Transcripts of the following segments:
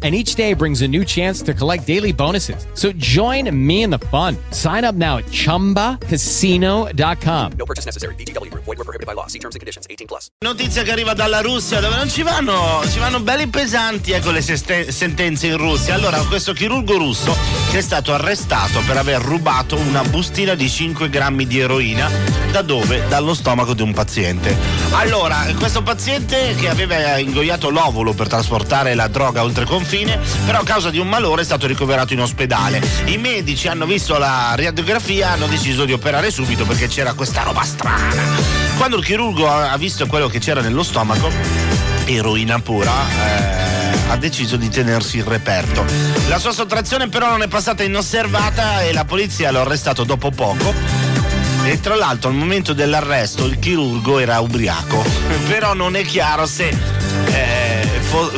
And each day brings a new chance to collect daily bonuses. So join me in the fun. Sign up now at chumbacasino.com. No purchase necessary. VGW Group. Void were prohibited by law. See terms and conditions. 18 plus. Notizia che arriva dalla Russia dove non ci vanno, ci vanno belli pesanti ecco le seste- sentenze in Russia. Allora, questo chirurgo russo che è stato arrestato per aver rubato una bustina di 5 grammi di eroina da dove? Dallo stomaco di un paziente. Allora, questo paziente che aveva ingoiato l'ovulo per trasportare la droga oltre confine, però a causa di un malore è stato ricoverato in ospedale. I medici hanno visto la radiografia, hanno deciso di operare subito perché c'era questa roba strana. Quando il chirurgo ha visto quello che c'era nello stomaco, eroina pura, eh, ha deciso di tenersi il reperto. La sua sottrazione però non è passata inosservata e la polizia l'ha arrestato dopo poco. E tra l'altro al momento dell'arresto il chirurgo era ubriaco, però non è chiaro se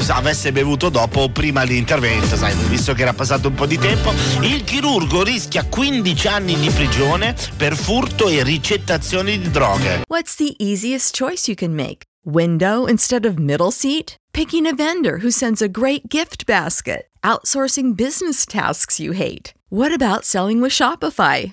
avesse bevuto dopo o prima dell'intervento, sai, visto che era passato un po' di tempo. Il chirurgo rischia 15 anni di prigione per furto e ricettazione di droghe. What's the easiest choice you can make? Window instead of middle seat? Picking a vendor who sends a great gift basket? Outsourcing business tasks you hate? What about selling with Shopify?